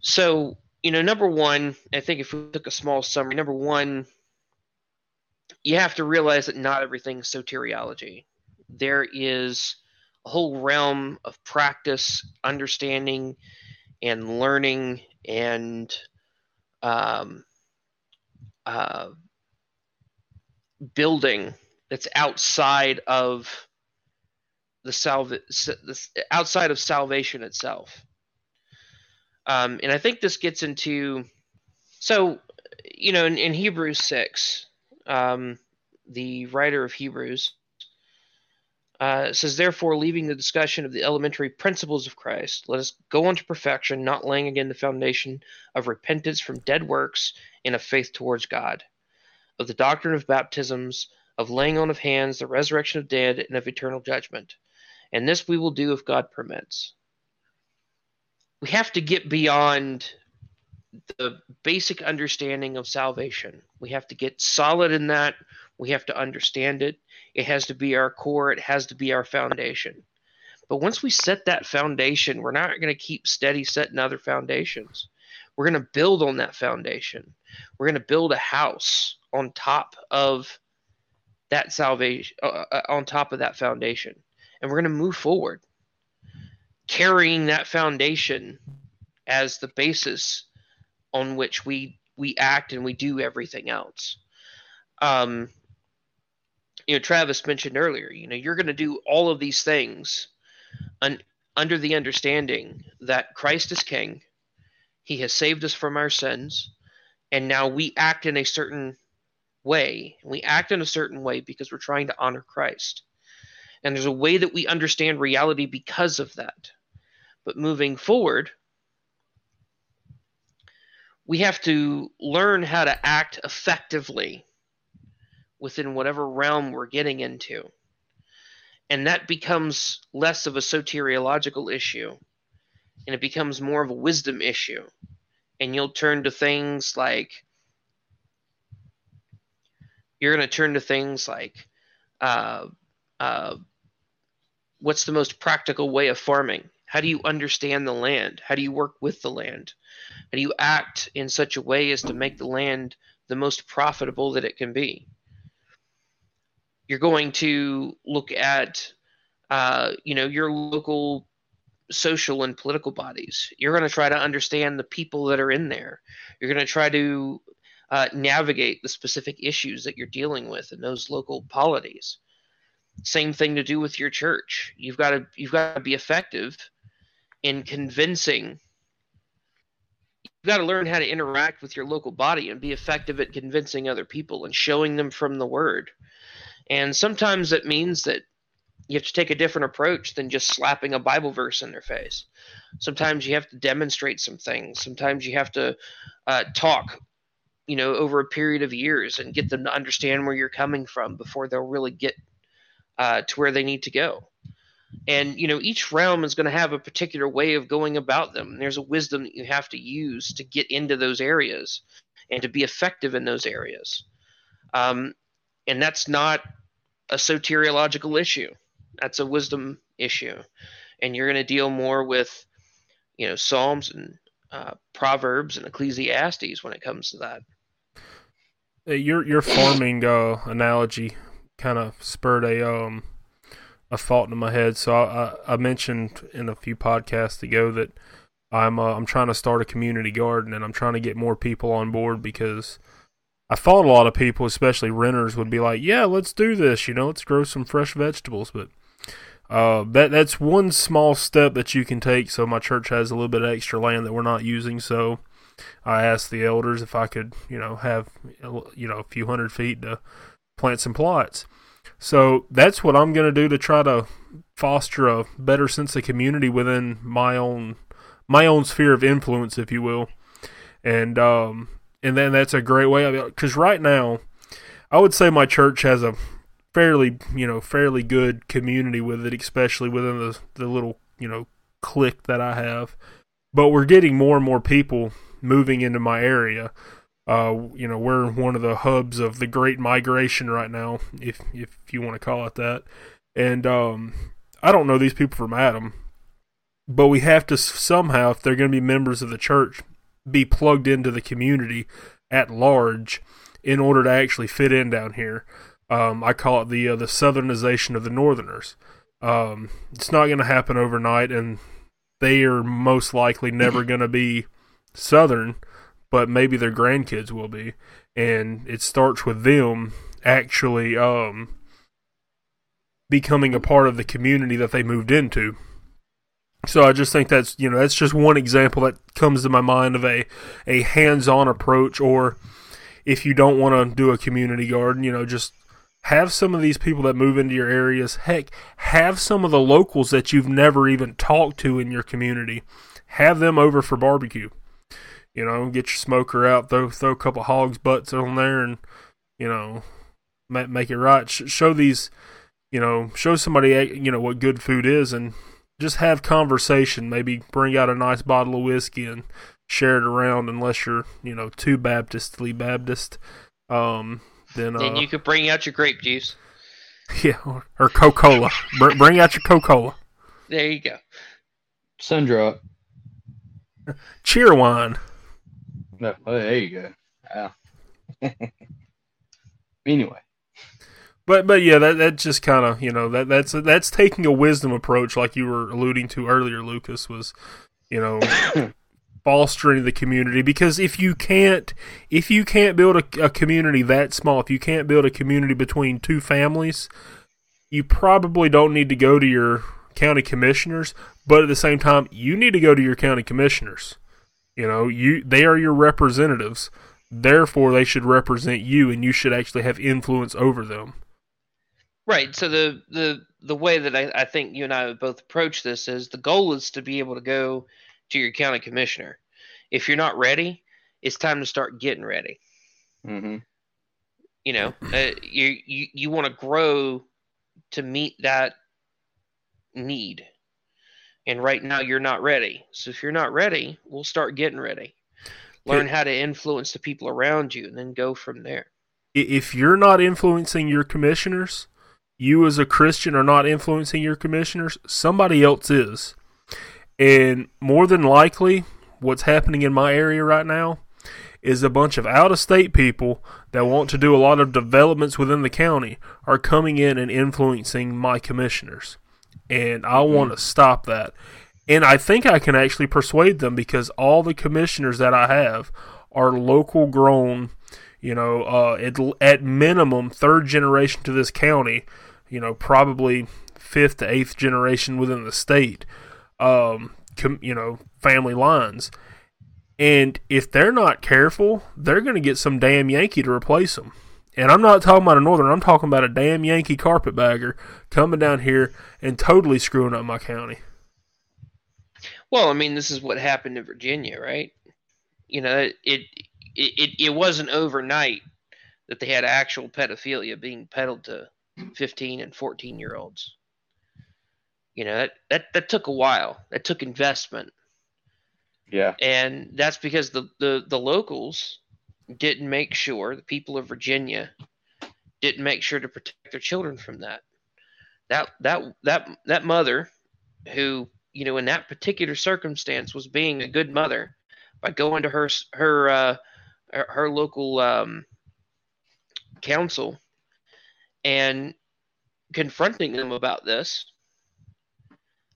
So, you know, number one, I think if we took a small summary, number one, you have to realize that not everything is soteriology. There is a whole realm of practice, understanding, and learning, and um, uh, building that's outside of the salva- outside of salvation itself. Um, and I think this gets into so you know in, in Hebrews six, um, the writer of Hebrews uh, says, Therefore, leaving the discussion of the elementary principles of Christ, let us go on to perfection, not laying again the foundation of repentance from dead works and of faith towards God, of the doctrine of baptisms, of laying on of hands, the resurrection of dead, and of eternal judgment. And this we will do if God permits. We have to get beyond the basic understanding of salvation. We have to get solid in that We have to understand it. It has to be our core. It has to be our foundation. But once we set that foundation, we're not going to keep steady setting other foundations. We're going to build on that foundation. We're going to build a house on top of that salvation, uh, uh on top of that foundation. And we're going to move forward, carrying that foundation as the basis on which we we act and we do everything else. Um, you know, Travis mentioned earlier, you know, you're going to do all of these things un- under the understanding that Christ is King, He has saved us from our sins, and now we act in a certain way. We act in a certain way because we're trying to honor Christ. And there's a way that we understand reality because of that. But moving forward, we have to learn how to act effectively within whatever realm we're getting into. And that becomes less of a soteriological issue and it becomes more of a wisdom issue. And you'll turn to things like you're going to turn to things like uh, uh, what's the most practical way of farming? How do you understand the land? How do you work with the land? How do you act in such a way as to make the land the most profitable that it can be? You're going to look at, uh, you know, your local social and political bodies. You're going to try to understand the people that are in there. You're going to try to uh, navigate the specific issues that you're dealing with in those local polities. Same thing to do with your church. You've got to you've got to be effective in convincing. You've got to learn how to interact with your local body and be effective at convincing other people and showing them from the word. And sometimes that means that you have to take a different approach than just slapping a Bible verse in their face. Sometimes you have to demonstrate some things. Sometimes you have to uh, talk you know over a period of years and get them to understand where you're coming from before they'll really get uh, to where they need to go and you know each realm is going to have a particular way of going about them. There's a wisdom that you have to use to get into those areas and to be effective in those areas. Um, and that's not a soteriological issue. That's a wisdom issue. And you're going to deal more with you know psalms and uh, proverbs and ecclesiastes when it comes to that. Your your farming uh, analogy kind of spurred a um a thought in my head. So I, I, I mentioned in a few podcasts ago that I'm uh, I'm trying to start a community garden and I'm trying to get more people on board because I thought a lot of people, especially renters, would be like, "Yeah, let's do this. You know, let's grow some fresh vegetables." But uh, that that's one small step that you can take. So my church has a little bit of extra land that we're not using. So I asked the elders if I could, you know, have, you know, a few hundred feet to plant some plots. So that's what I'm going to do to try to foster a better sense of community within my own my own sphere of influence, if you will. And um, and then that's a great way because right now, I would say my church has a fairly you know fairly good community with it, especially within the the little you know clique that I have. But we're getting more and more people moving into my area. Uh, you know, we're one of the hubs of the Great Migration right now, if if you want to call it that. And um, I don't know these people from Adam, but we have to somehow, if they're going to be members of the church, be plugged into the community at large in order to actually fit in down here. Um, I call it the uh, the southernization of the Northerners. Um, it's not going to happen overnight, and they are most likely never going to be Southern, but maybe their grandkids will be. And it starts with them actually um, becoming a part of the community that they moved into. So I just think that's you know that's just one example that comes to my mind of a a hands-on approach or if you don't want to do a community garden, you know, just have some of these people that move into your areas. Heck, have some of the locals that you've never even talked to in your community. Have them over for barbecue. You know, get your smoker out, throw throw a couple hogs butts on there, and you know, make, make it right. show these, you know, show somebody you know what good food is, and just have conversation. Maybe bring out a nice bottle of whiskey and share it around. Unless you're you know too Baptistly Baptist, um, then uh, Then you could bring out your grape juice. yeah, or, or Coca Cola. Br- bring out your Coca Cola. There you go. Sundrop. Cheerwine. No, oh, there you go. Yeah. anyway, But but yeah, that that just kind of you know that that's that's taking a wisdom approach, like you were alluding to earlier, Lucas. Was you know fostering the community because if you can't if you can't build a, a community that small, if you can't build a community between two families, you probably don't need to go to your county commissioners. But at the same time, you need to go to your county commissioners. You know, you they are your representatives. Therefore, they should represent you, and you should actually have influence over them. Right. So the the the way that I, I think you and I would both approach this is the goal is to be able to go to your county commissioner. If you're not ready, it's time to start getting ready. hmm You know, uh, you you you want to grow to meet that need. And right now you're not ready. So if you're not ready, we'll start getting ready. Learn how to influence the people around you and then go from there. If you're not influencing your commissioners, you as a Christian are not influencing your commissioners, somebody else is. And more than likely, what's happening in my area right now is a bunch of out of state people that want to do a lot of developments within the county are coming in and influencing my commissioners. And I want to stop that. And I think I can actually persuade them because all the commissioners that I have are local grown, you know, uh, at, at minimum third generation to this county, you know, probably fifth to eighth generation within the state, um, com, you know, family lines. And if they're not careful, they're going to get some damn Yankee to replace them. And I'm not talking about a Northern, I'm talking about a damn Yankee carpetbagger coming down here and totally screwing up my county. Well, I mean, this is what happened in Virginia, right? You know, it it it, it wasn't overnight that they had actual pedophilia being peddled to 15 and 14 year olds. You know, that, that that took a while. That took investment. Yeah. And that's because the, the, the locals didn't make sure, the people of Virginia didn't make sure to protect their children from that. That that that that mother who you know, in that particular circumstance, was being a good mother by going to her her uh, her, local um, council and confronting them about this.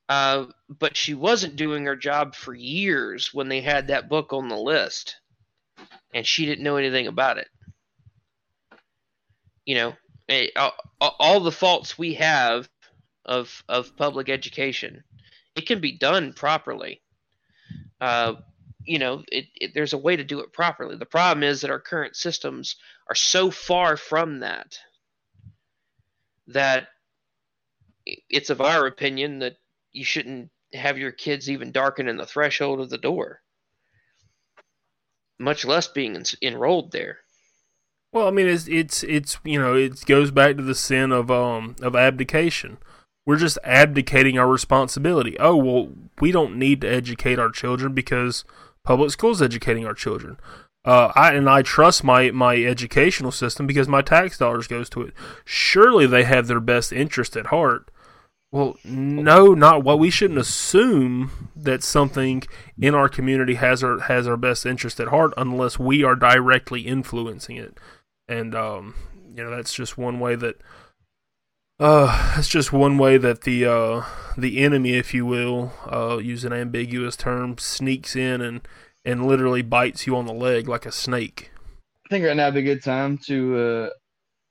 Uh, but she wasn't doing her job for years when they had that book on the list, and she didn't know anything about it. You know, it, all, all the faults we have of of public education it can be done properly. Uh, you know, it, it, there's a way to do it properly. The problem is that our current systems are so far from that that it's of our opinion that you shouldn't have your kids even darken in the threshold of the door, much less being en- enrolled there. Well, I mean, it's it's it's you know it goes back to the sin of um of abdication we're just abdicating our responsibility. Oh, well, we don't need to educate our children because public schools educating our children. Uh, I and I trust my my educational system because my tax dollars goes to it. Surely they have their best interest at heart. Well, no, not what we shouldn't assume that something in our community has our has our best interest at heart unless we are directly influencing it. And um, you know, that's just one way that uh, that's just one way that the uh, the enemy, if you will, uh, use an ambiguous term, sneaks in and and literally bites you on the leg like a snake. I think right now would be a good time to uh,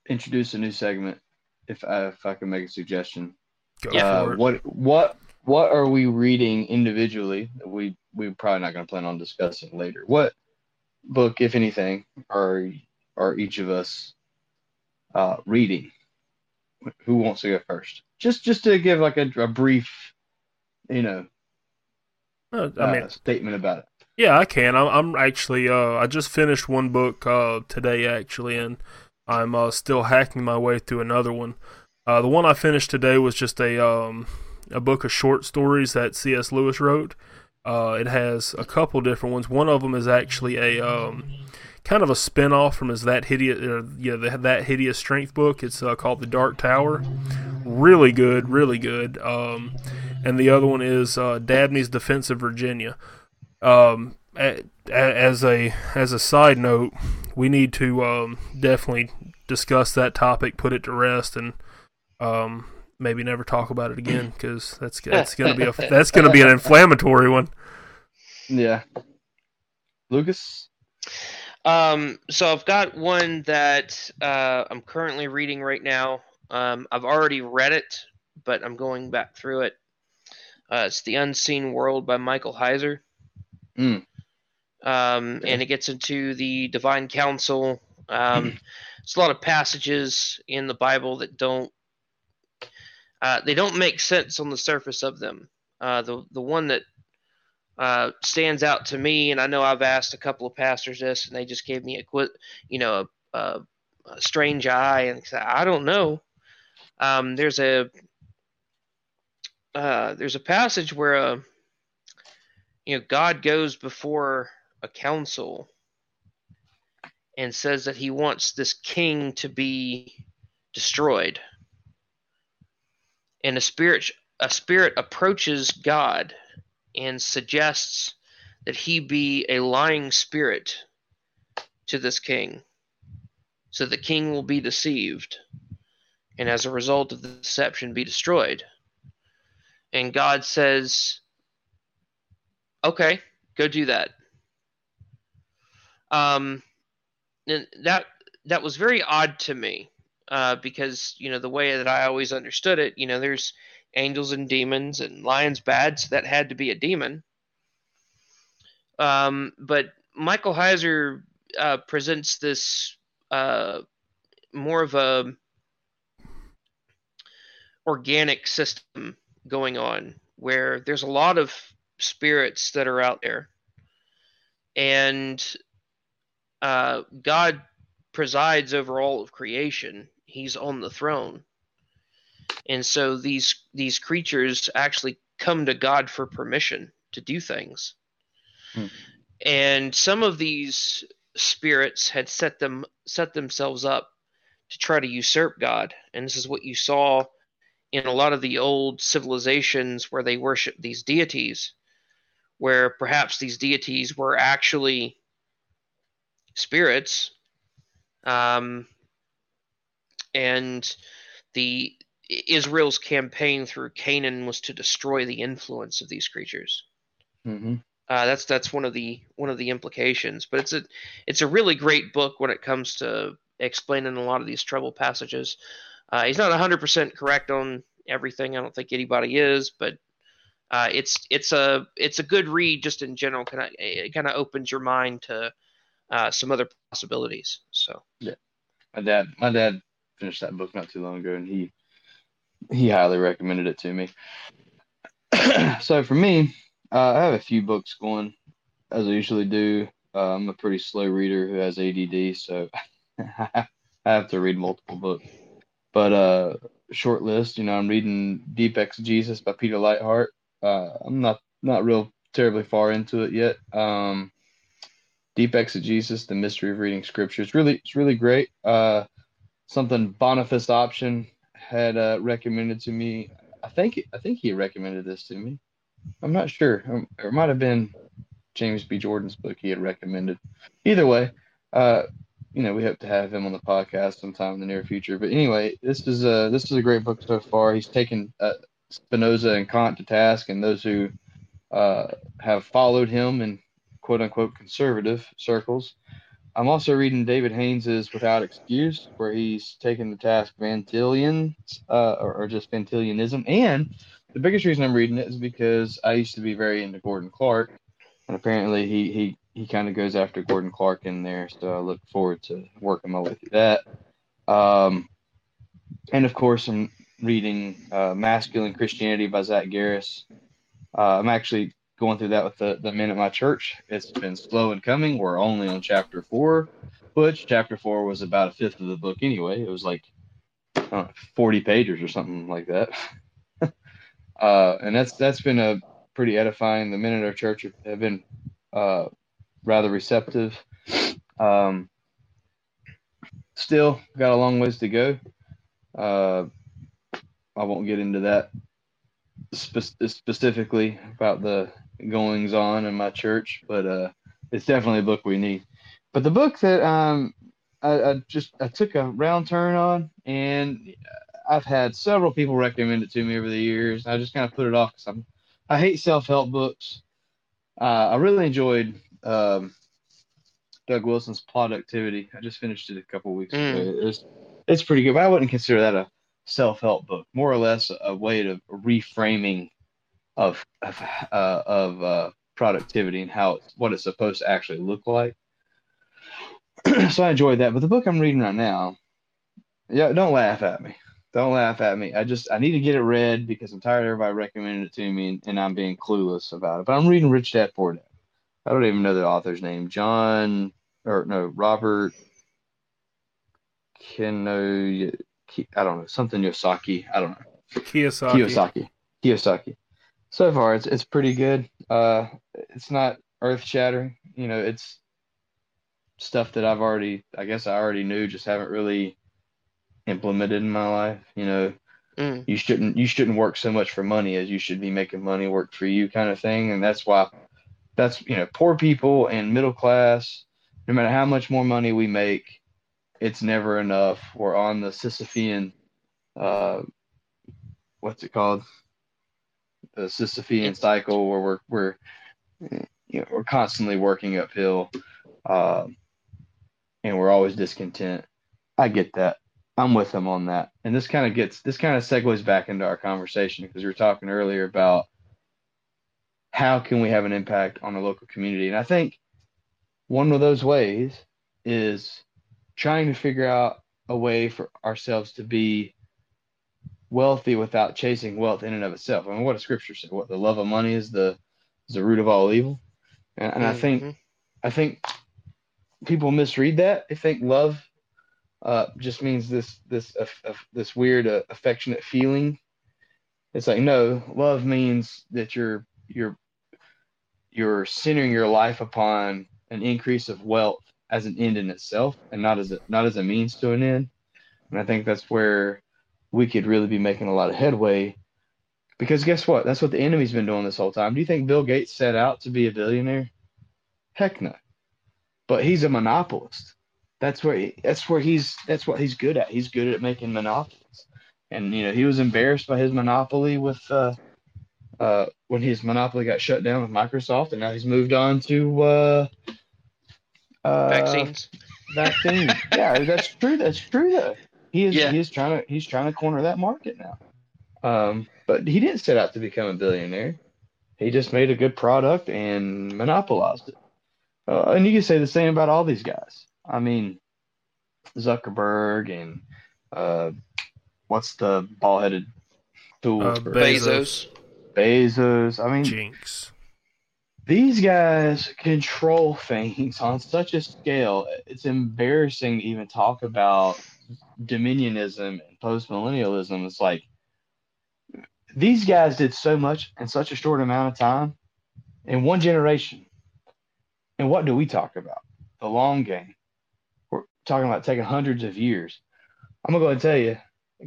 introduce a new segment. If I, if I can make a suggestion, Go Yeah. uh, what what what are we reading individually? We we're probably not going to plan on discussing later. What book, if anything, are are each of us uh, reading? Who wants to go first? Just just to give like a, a brief, you know, Uh, uh, I mean, statement about it. yeah, I can. I'm, I'm actually. Uh, I just finished one book uh, today, actually, and I'm uh, still hacking my way through another one. Uh, the one I finished today was just a um, a book of short stories that C.S. Lewis wrote. Uh, it has a couple different ones. One of them is actually a um, kind of a spin off from his that hideous or yeah the, that hideous strength book. It's uh, called The Dark Tower. Really good, really good. Um, and the other one is uh, Dabney's Defense of Virginia. Um, as a as a side note, we need to um, definitely discuss that topic, put it to rest, and um, maybe never talk about it again because that's that's gonna be a that's gonna be an inflammatory one. Yeah, Lucas. Um, so I've got one that uh, I'm currently reading right now. Um, I've already read it, but I'm going back through it. Uh, it's The Unseen World by Michael Heiser. Mm. Um, and it gets into the divine council. Um, it's a lot of passages in the Bible that don't uh, they don't make sense on the surface of them. Uh, the the one that uh, stands out to me, and I know I've asked a couple of pastors this, and they just gave me a quit, you know, a, a, a strange eye, and I don't know. Um, there's a uh, there's a passage where uh, you know God goes before a council and says that he wants this king to be destroyed and a spirit a spirit approaches God and suggests that he be a lying spirit to this king so the king will be deceived and as a result of the deception be destroyed. And God says okay go do that. Um and that that was very odd to me uh, because you know the way that I always understood it, you know, there's angels and demons, and lions bad, so that had to be a demon. Um, but Michael Heiser uh, presents this uh, more of a organic system going on where there's a lot of spirits that are out there and uh, god presides over all of creation he's on the throne. And so these these creatures actually come to God for permission to do things. Hmm. And some of these spirits had set them set themselves up to try to usurp God. And this is what you saw in a lot of the old civilizations where they worship these deities, where perhaps these deities were actually spirits um, and the Israel's campaign through Canaan was to destroy the influence of these creatures. Mm-hmm. Uh, that's that's one of the one of the implications. But it's a it's a really great book when it comes to explaining a lot of these trouble passages. Uh, he's not 100% correct on everything. I don't think anybody is, but uh, it's it's a it's a good read just in general. Kind of it kind of opens your mind to uh, some other possibilities. So yeah, my dad my dad finished that book not too long ago, and he he highly recommended it to me. so for me, uh, I have a few books going, as I usually do. Uh, I'm a pretty slow reader who has ADD, so I have to read multiple books. But uh, short list, you know, I'm reading Deep Exegesis by Peter Leithart. Uh, I'm not not real terribly far into it yet. Um, Deep Exegesis, the mystery of reading scripture. It's really it's really great. Uh, something Boniface Option had uh, recommended to me. I think I think he recommended this to me. I'm not sure. Um, it might have been James B. Jordan's book he had recommended. Either way, uh, you know, we hope to have him on the podcast sometime in the near future. But anyway, this is a this is a great book so far. He's taken uh, Spinoza and Kant to task, and those who uh, have followed him in quote unquote conservative circles I'm also reading David Haines's Without Excuse, where he's taking the task Van Tillian, uh, or, or, just Van Tillianism. And the biggest reason I'm reading it is because I used to be very into Gordon Clark, and apparently he he he kind of goes after Gordon Clark in there. So I look forward to working my way through that. Um, and of course, I'm reading uh, Masculine Christianity by Zach Garris. Uh, I'm actually going through that with the, the men at my church. It's been slow in coming. We're only on chapter four, which chapter four was about a fifth of the book anyway. It was like know, 40 pages or something like that. uh, and that's that's been a pretty edifying. The men at our church have been uh, rather receptive. Um, still got a long ways to go. Uh, I won't get into that spe- specifically about the goings on in my church, but uh, it's definitely a book we need. But the book that um, I, I just I took a round turn on, and I've had several people recommend it to me over the years. I just kind of put it off because I'm I hate self help books. Uh, I really enjoyed um, Doug Wilson's Productivity. I just finished it a couple weeks Mm. ago. It's it's pretty good, but I wouldn't consider that a self help book. More or less a way of reframing of of uh, of uh, productivity and how it's, what it's supposed to actually look like. so I enjoyed that. But the book I'm reading right now, yeah, don't laugh at me. Don't laugh at me. I just I need to get it read because I'm tired of everybody recommending it to me and, and I'm being clueless about it. But I'm reading Rich Dad Poor Dad. I don't even know the author's name. John or no Robert Keno. I don't know something Yosaki. I don't know. Kiyosaki. Kiyosaki. Kiyosaki. So far, it's it's pretty good. Uh, it's not earth shattering. You know, it's stuff that I've already, I guess I already knew, just haven't really implemented in my life. You know, Mm. you shouldn't you shouldn't work so much for money as you should be making money work for you, kind of thing. And that's why that's you know poor people and middle class. No matter how much more money we make, it's never enough. We're on the Sisyphean, uh, what's it called? The Sisyphean cycle where we're we're you know we're constantly working uphill, um, and we're always discontent. I get that. I'm with them on that. And this kind of gets this kind of segues back into our conversation because we were talking earlier about how can we have an impact on the local community. And I think one of those ways is trying to figure out a way for ourselves to be wealthy without chasing wealth in and of itself. I mean, what does scripture say? What the love of money is the is the root of all evil. And, and I think Mhm. I think people misread that. They think love uh, just means this this uh, uh, this weird uh, affectionate feeling. It's like no, love means that you're you're you're centering your life upon an increase of wealth as an end in itself, and not as a not as a means to an end. And I think that's where we could really be making a lot of headway. Because guess what? That's what the enemy's been doing this whole time. Do you think Bill Gates set out to be a billionaire? Heck no. But he's a monopolist. That's where he, that's where he's that's what he's good at. He's good at making monopolies. And you know, he was embarrassed by his monopoly with uh uh when his monopoly got shut down with Microsoft and now he's moved on to uh uh Vaccines. vaccine. yeah, that's true. That's true though. He is Yeah. he is trying to he's trying to corner that market now. Um, but he didn't set out to become a billionaire. He just made a good product and monopolized it. Uh, and you can say the same about all these guys. I mean, Zuckerberg and uh, what's the ball-headed tool? Uh, Bezos. Bezos. Bezos. I mean, Jinx. these guys control things on such a scale. It's embarrassing to even talk about dominionism and postmillennialism. It's like these guys did so much in such a short amount of time in one generation. And what do we talk about? The long game. We're talking about taking hundreds of years. I'm gonna go ahead and tell you,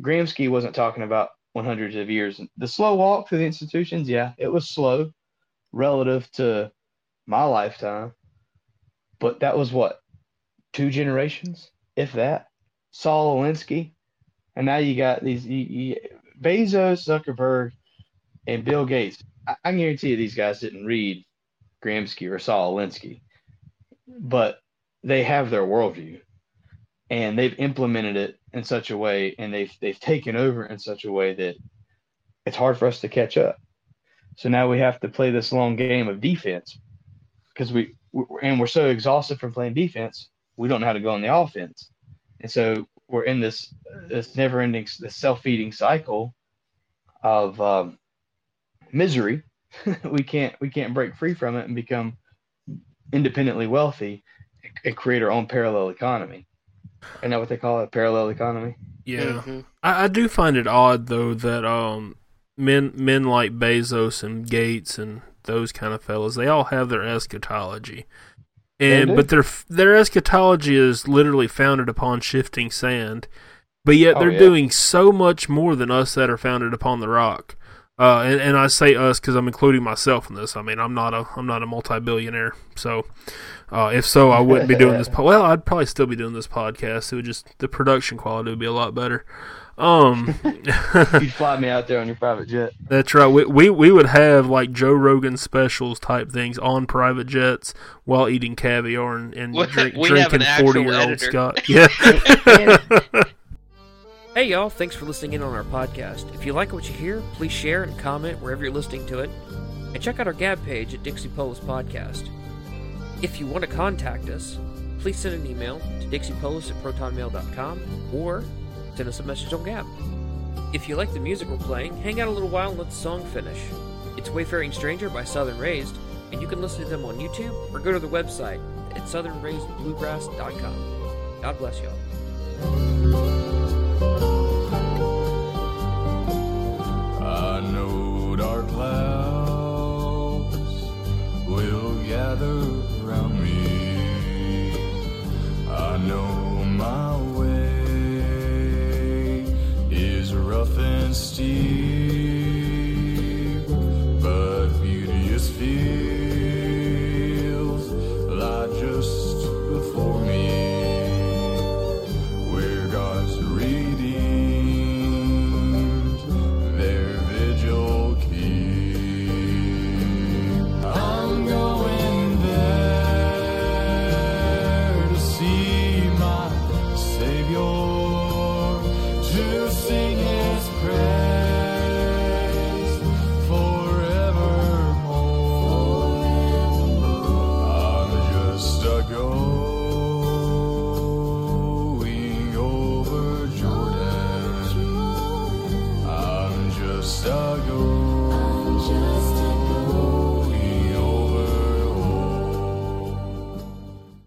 Gramsci wasn't talking about 100s of years. The slow walk through the institutions, yeah, it was slow relative to my lifetime. But that was what two generations, if that. Saul Alinsky, and now you got these you, you, Bezos, Zuckerberg, and Bill Gates. I, I guarantee you these guys didn't read Gramsci or Saul Alinsky, but they have their worldview, and they've implemented it in such a way, and they've they've taken over in such a way that it's hard for us to catch up. So now we have to play this long game of defense because we and we're so exhausted from playing defense, we don't know how to go on the offense, and so we're in this this never-ending this self-feeding cycle of um, misery. we can't we can't break free from it and become independently wealthy and, and create our own parallel economy. Isn't that what they call it? Parallel economy. Yeah. Mhm. I, I do find it odd though that um men men like Bezos and Gates and those kind of fellas they all have their eschatology, and but their their eschatology is literally founded upon shifting sand. But yet Oh, they're yeah. doing so much more than us that are founded upon the rock. Uh, and, and I say us because I'm including myself in this. I mean, I'm not a I'm not a multi billionaire, so uh, if so, I wouldn't be doing this. Po- well, I'd probably still be doing this podcast. It would just the production quality would be a lot better. Um, You'd fly me out there on your private jet. that's right. We, we we would have like Joe Rogan specials type things on private jets while eating caviar and, and drink, we'd have an drinking forty year old editor. Scott. Yeah. Hey y'all, thanks for listening in on our podcast. If you like what you hear, please share and comment wherever you're listening to it. And check out our Gab page at Dixie Polis Podcast. If you want to contact us, please send an email to dixiepolis at protonmail.com or send us a message on Gab. If you like the music we're playing, hang out a little while and let the song finish. It's Wayfaring Stranger by Southern Raised, and you can listen to them on YouTube or go to their website at southernraisedbluegrass.com. God bless y'all. I know dark clouds will gather around me. I know my rough and steep, but beauteous fields